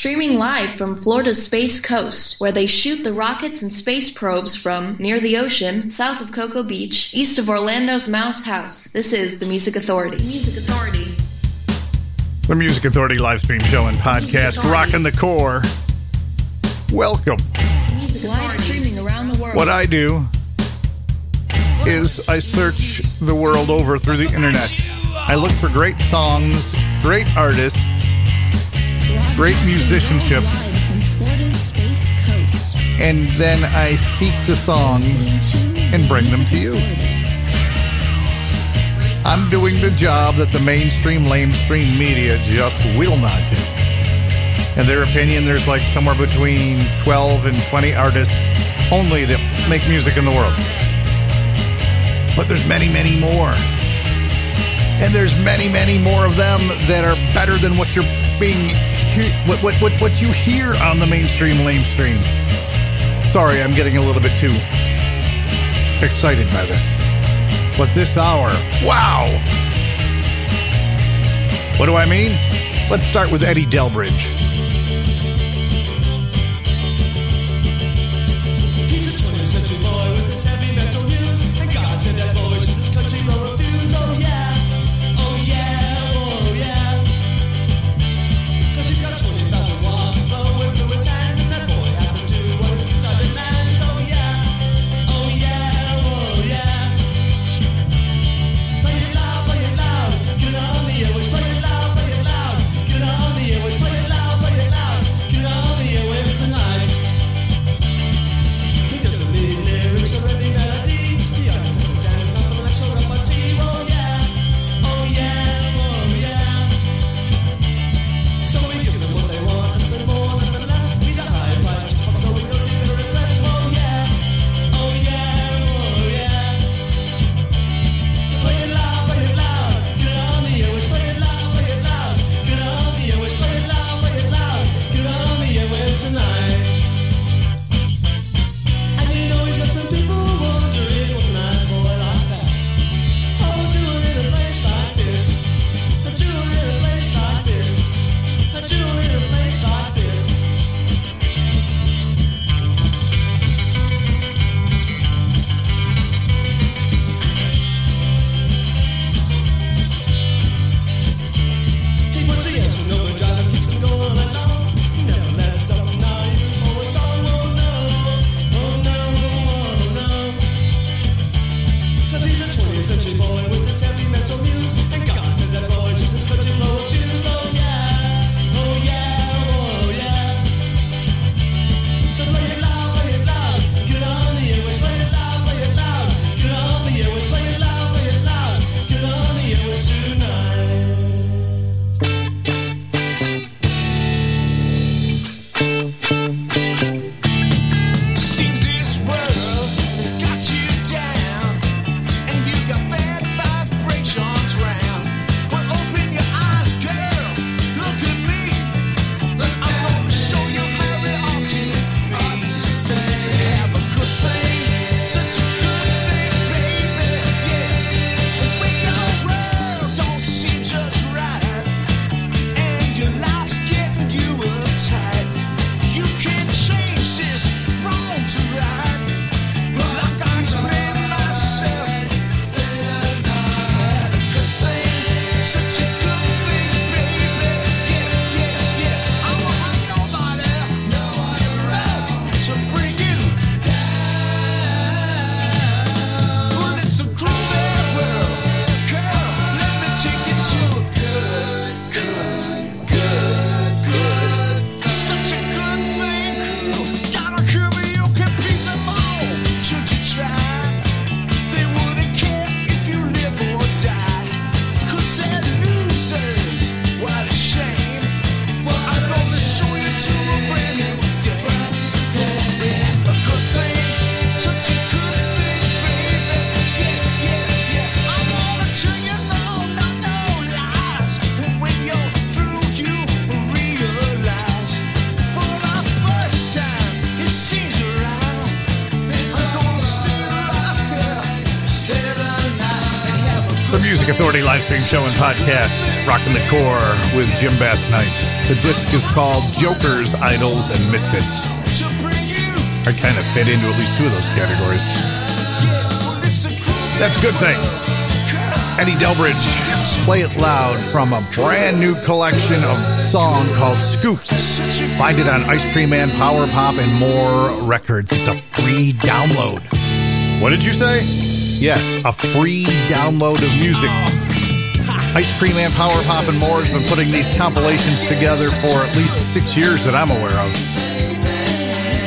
streaming live from Florida's Space Coast, where they shoot the rockets and space probes from near the ocean, south of Cocoa Beach, east of Orlando's Mouse House. This is the Music Authority. Music Authority. The Music Authority live stream show and podcast, rocking the KOR. Welcome. Music live streaming around the world. What I do is I search the world over through the internet. I look for great songs, great artists great musicianship. And then I seek the songs and bring them to you. I'm doing the job that the mainstream, lamestream media just will not do. In their opinion, there's like somewhere between 12 and 20 artists only that make music in the world. But there's many, many more. And there's many, many more of them that are better than what you're being what, what, what, what you hear on the mainstream lamestream. Sorry, I'm getting a little bit too excited by this. But this hour, wow! What do I mean? Let's start with Eddie Delbridge. show and podcast, Rockin' the KOR with Jim Bass Knight. The disc is called Jokers, Idols, and Misfits. I kind of fit into at least two of those categories. That's a good thing. Eddie Delbridge, Play It Loud from a brand new collection of song called Scoops. Find it on Ice Cream Man, Power Pop, and more records. It's a free download. What did you say? Yes, a free download of music. Ice Cream Man, Power Pop, and more has been putting these compilations together for at least six years that I'm aware of.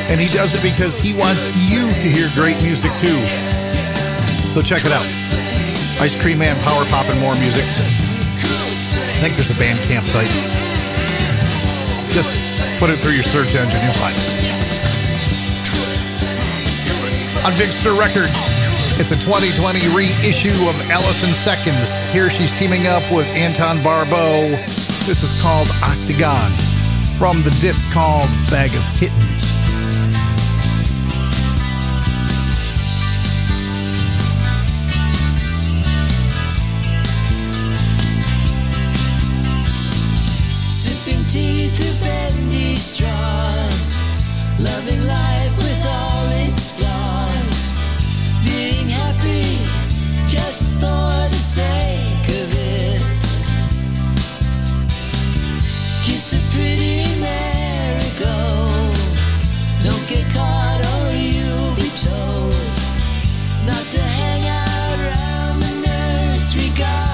And he does it because he wants you to hear great music too. So check it out. Ice Cream Man, Power Pop, and more music. I think there's a Bandcamp site. Just put it through your search engine, you'll find it. On Big Stir Records, it's a 2020 reissue of Allyson Seconds. Here she's teaming up with Anton Barbeau. This is called Octagon from the disc called Bag of Kittens. Sipping tea through bendy straws, sake of it. Kiss a pretty don't get caught or you'll be told not to hang out around the nursery garden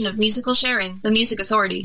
Evolution of musical sharing, the Music Authority.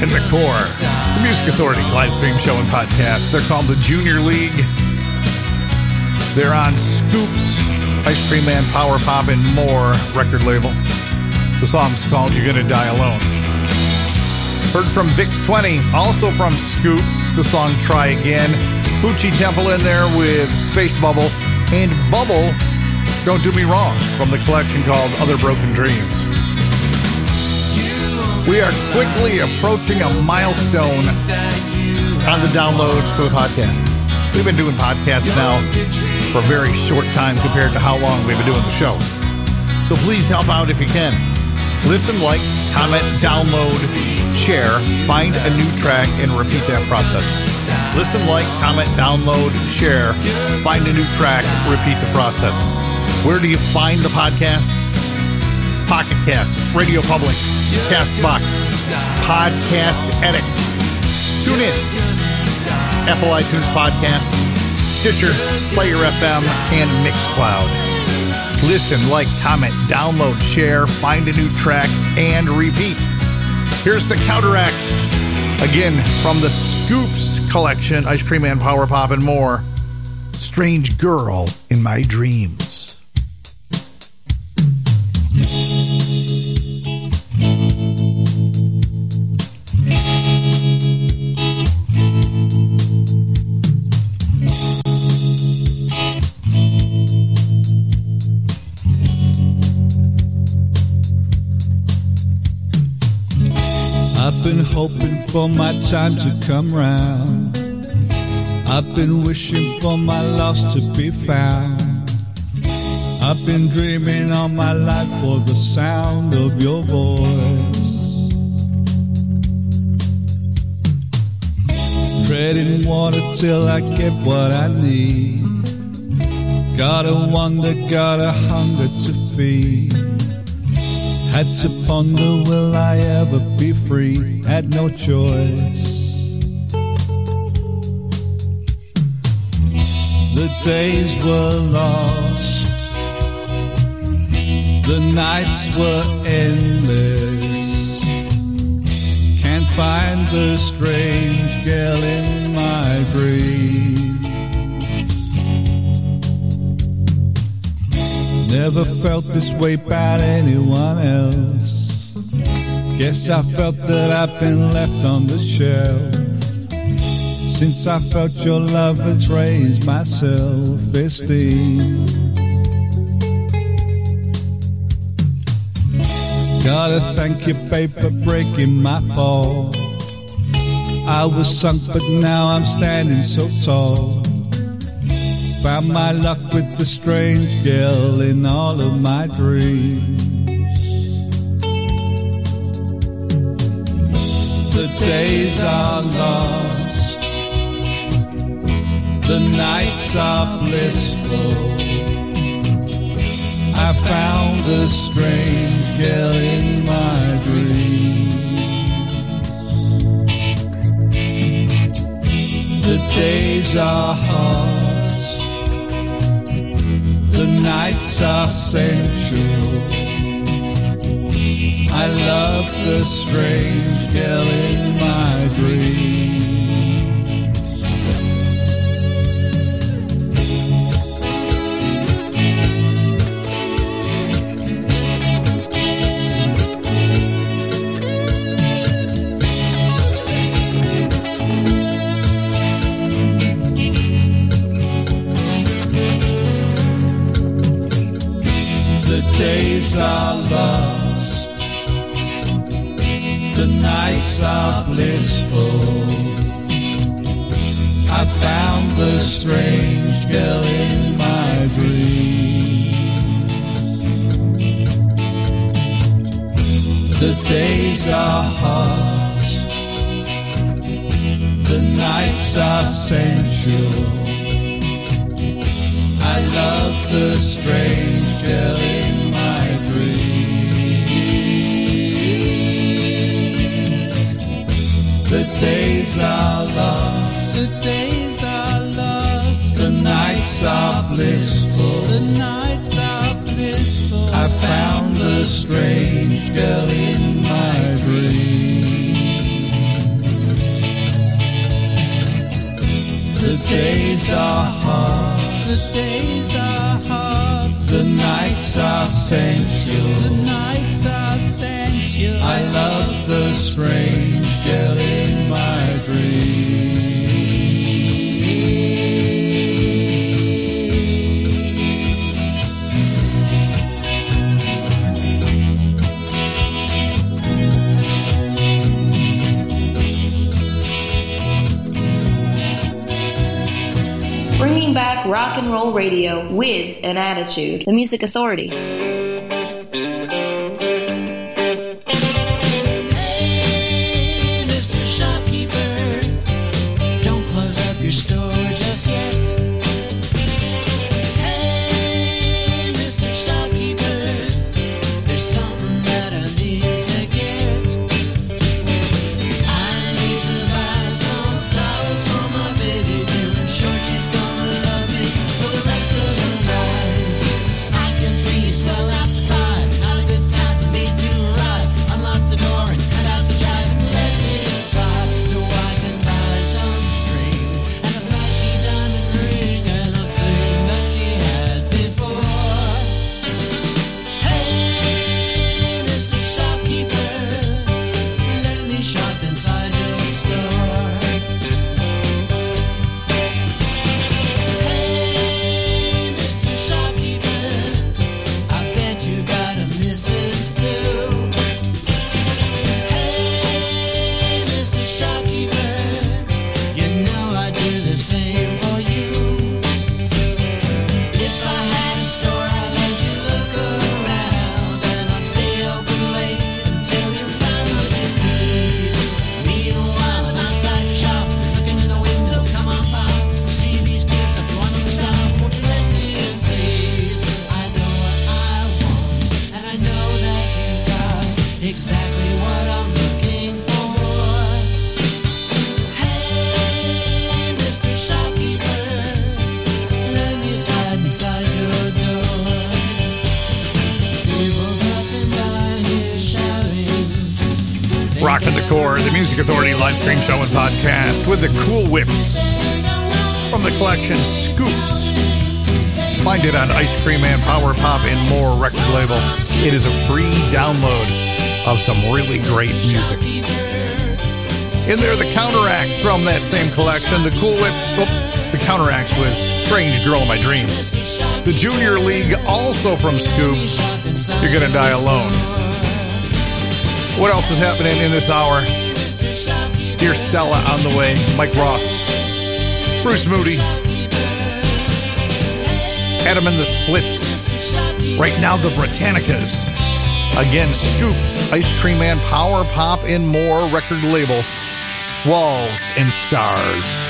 Rockin' McCore, the Music Authority live stream show and podcast. They're called the Junior League. They're on Scoops, Ice Cream Man, Power Pop, and more record label. The song's called You're Gonna Die Alone. Heard from VIX20, also from Scoops, the song Try Again. Hoochie Temple in there with Space Bubble. And Bubble, Don't Do Me Wrong, from the collection called Other Broken Dreams. We are quickly approaching a milestone on the downloads for the podcast. We've been doing podcasts now for a very short time compared to how long we've been doing the show. So please help out if you can. Listen, like, comment, download, share, find a new track, and repeat that process. Listen, like, comment, download, share, find a new track, repeat the process. Where do you find the podcast? Pocket Cast, Radio Public, Castbox, Podcast Addict. Tune in. Apple iTunes Podcast, Stitcher, Player FM, and Mixcloud. Listen, like, comment, download, share, find a new track, and repeat. Here's the counteracts. Again, from the Scoops collection, Ice Cream and Power Pop, and more. Strange Girl in My Dreams. Hoping for my time to come round. I've been wishing for my lost to be found. I've been dreaming all my life for the sound of your voice. Treading water till I get what I need. Got a wonder, got a hunger to feed. Had to ponder, will I ever be free? Had no choice. The days were lost, the nights were endless. Can't find the strange girl in my dreams. Never felt this way about anyone else. Guess I felt that I've been left on the shelf. Since I felt your love, raised my self-esteem. Gotta thank you, babe, for breaking my fall. I was sunk, but now I'm standing so tall. Found my luck with the strange girl in all of my dreams. The days are lost, the nights are blissful. I found the strange girl in my dreams. The days are hot, the nights are sensual. I love the strange girl in my dreams. Days are lost, the nights are blissful. I found the strange girl in my dreams. The days are hot, the nights are sensual. I love the strange girl The days are long, The days are lost. The nights are blissful. The nights are blissful. I found the strange girl in my dream. The days are hard. The days are hard. The nights are sensual. The nights are sensual. I love the strange girl in my dream. Bringing back rock and roll radio with an attitude. The Music Authority. From Scoops. Find it on Ice Cream and Power Pop and More record label. It is a free download of some really great music. In there, the counteracts from that same collection, the Cool Whips, oh, the counteracts with Strange Girl My Dreams. The Junior League, also from Scoops, You're Gonna Die Alone. What else is happening in this hour? Dear Stella on the way, Mike Ross, Bruce Moody, Adam and the Splits. Right now, the Britanicas. Again, Scoop, Ice Cream Man, Power Pop, and more record label. Walls and Stars.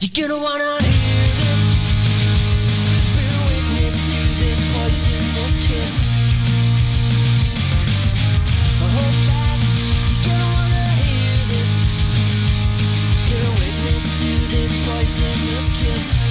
You're gonna wanna hear this. Bear witness to this poisonous kiss. Hold fast, you're gonna wanna hear this. Bear witness to this poisonous kiss.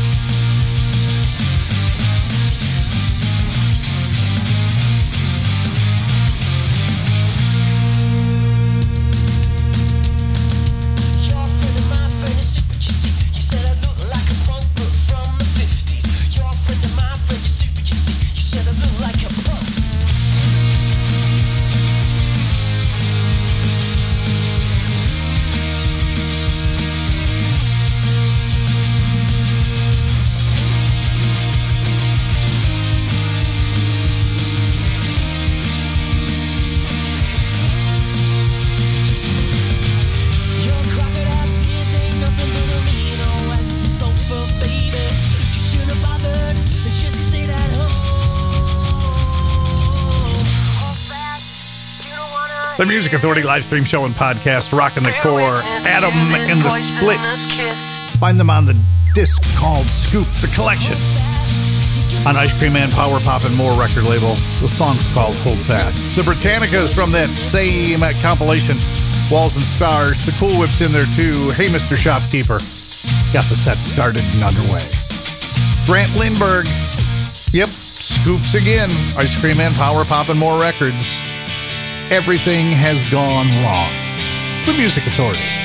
The Music Authority live stream show and podcast, Rockin' the KOR, Adam and the Splits. Find them on the disc called Scoops, the collection. On Ice Cream Man, Power Pop, and More record label. The song's called Hold Fast. The Britanicas from that same compilation, Walls and Stars. The Cool Whip's in there too. Hey, Mr. Shopkeeper. Got the set started and underway. Grant Lindbergh. Yep, Scoops again. Ice Cream Man, Power Pop, and More records. Everything has gone wrong. The Music Authority.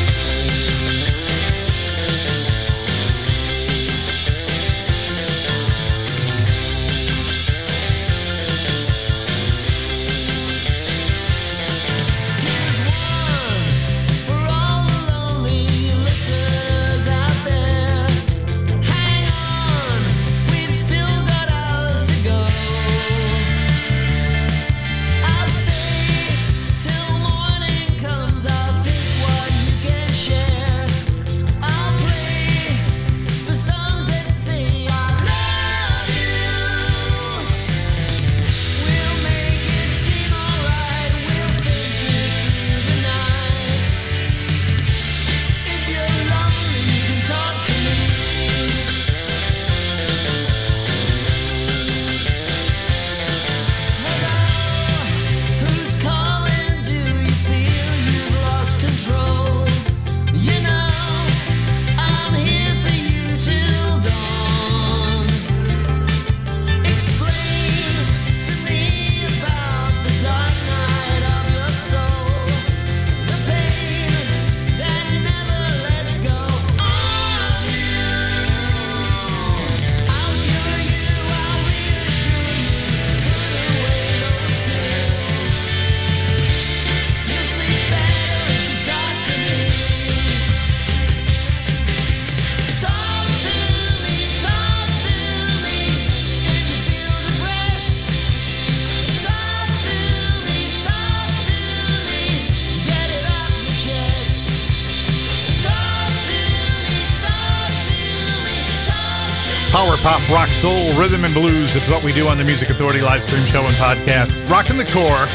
Power pop, rock, soul, rhythm, and blues is what we do on the Music Authority live stream show and podcast. Rocking the KOR.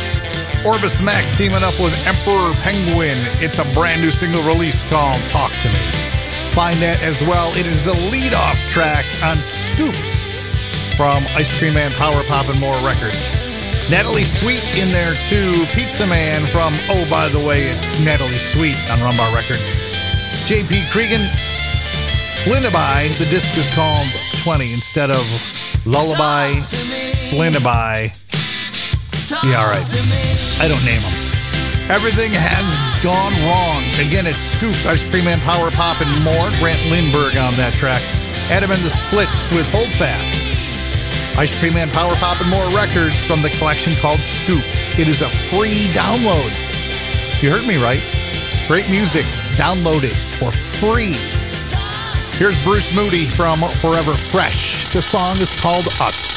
Orbis Max teaming up with Emperor Penguin. It's a brand new single release called Talk to Me. Find that as well. It is the lead off track on Scoops from Ice Cream Man Power Pop and More Records. Natalie Sweet in there too. Pizza Man from Oh By the Way, it's Natalie Sweet on Rumbar Records. JP Cregan, Lindaby. The disc is called 20 instead of Lullaby, Lindaby. Yeah, all right. I don't name them. Everything has gone wrong. Again, it's Scoop, Ice Cream Man, Power Pop, and more. Grant Lindbergh on that track. Adam and the Splits with Hold Fast. Ice Cream Man, Power Pop, and more records from the collection called Scoop. It is a free download. You heard me right. Great music. Download it for free. Here's Bruce Moody from Forever Fresh. The song is called Us.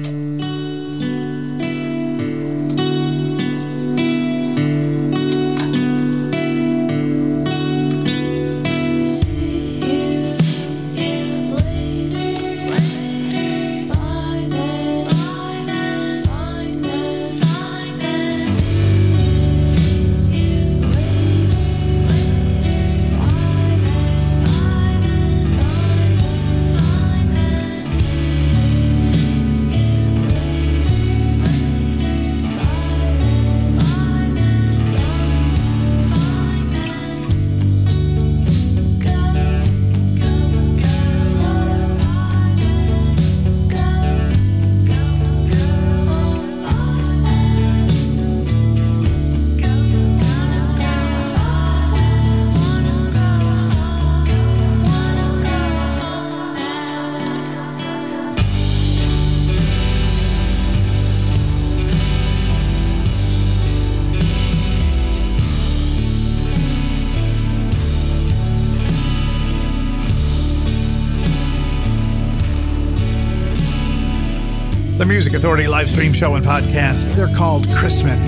Music Authority live stream show and podcast. They're called Chrisman.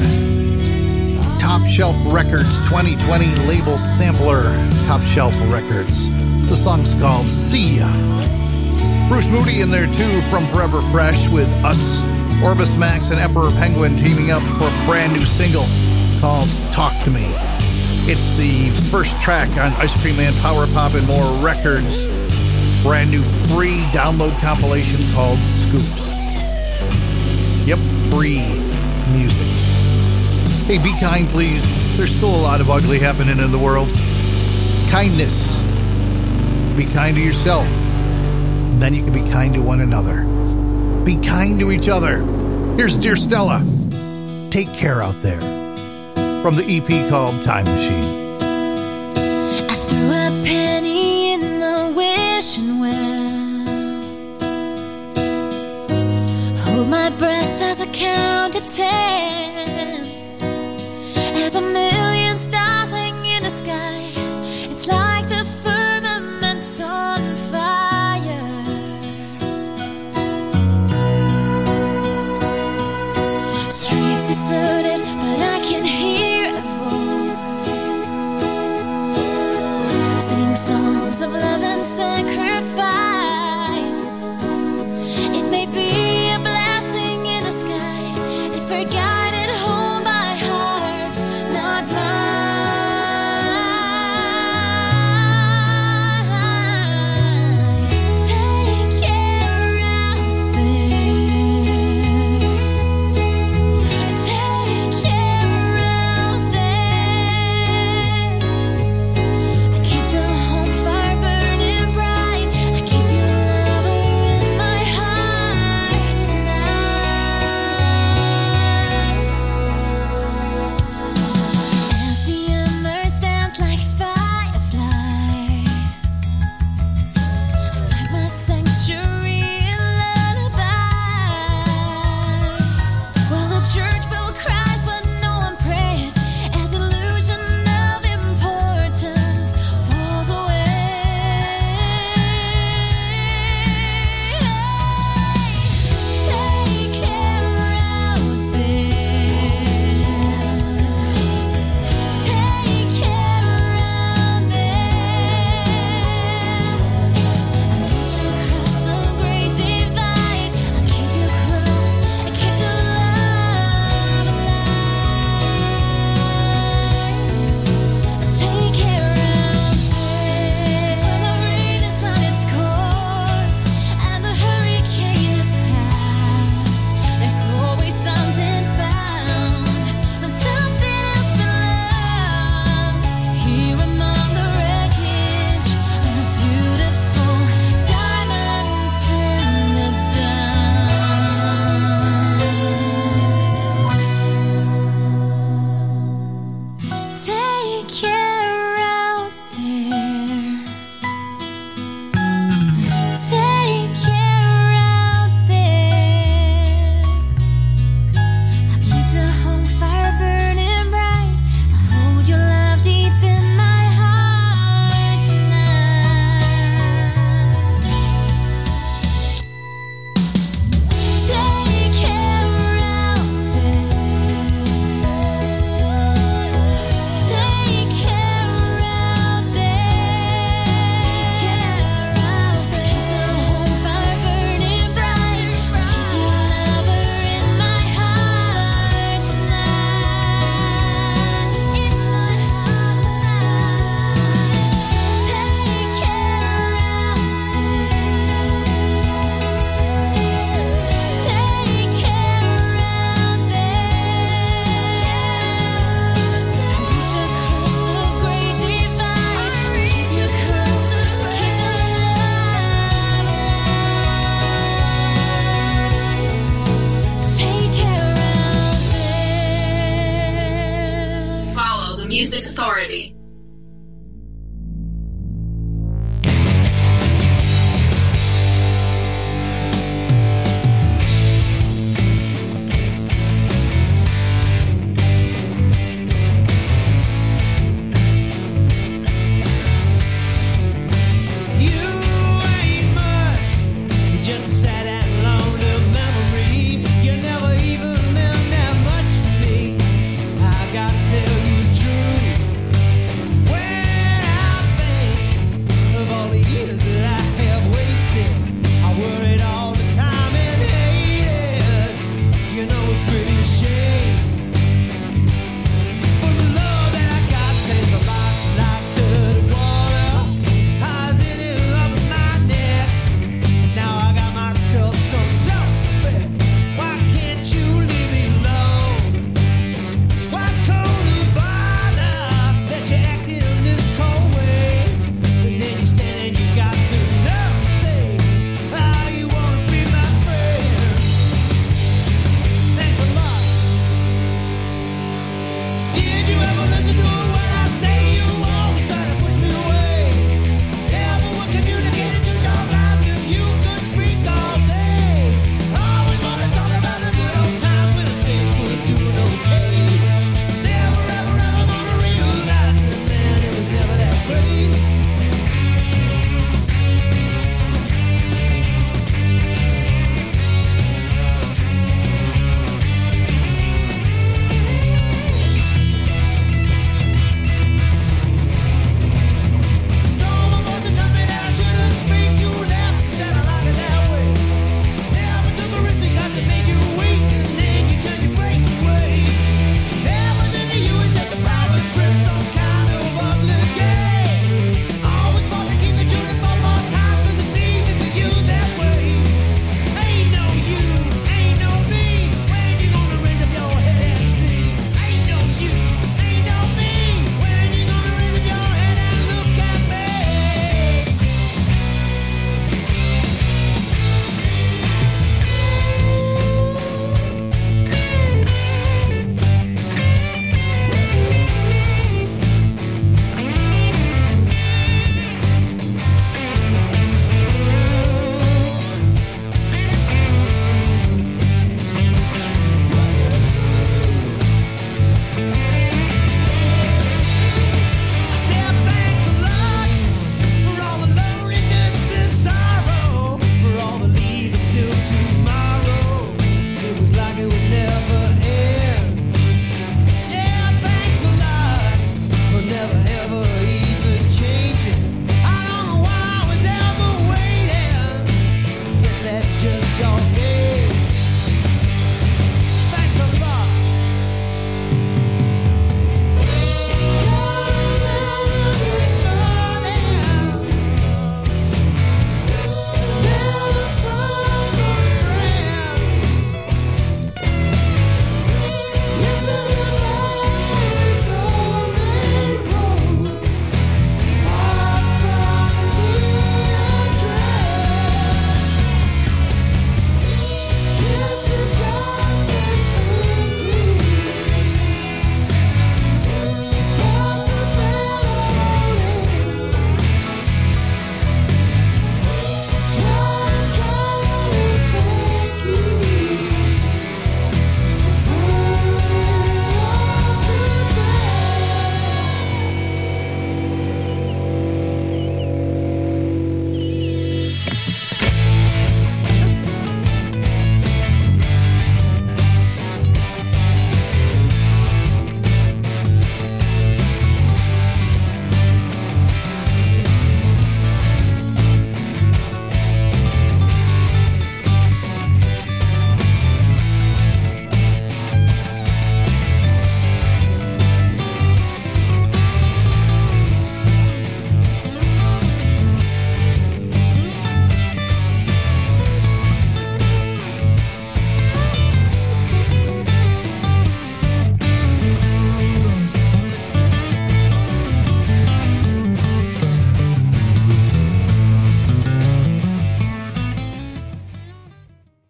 Top Shelf Records 2020 label sampler. Top Shelf Records. The song's called See Ya. Bruce Moody in there too from Forever Fresh with Us. Orbis Max and Emperor Penguin teaming up for a brand new single called Talk to Me. It's the first track on Ice Cream Man Power Pop and More Records. Brand new free download compilation called Scoops. Yep, free music. Hey, be kind, please. There's still a lot of ugly happening in the world. Kindness. Be kind to yourself. Then you can be kind to one another. Be kind to each other. Here's Dear Stella. Take care out there. From the EP called Time Machine. My breath as I count to ten. As a million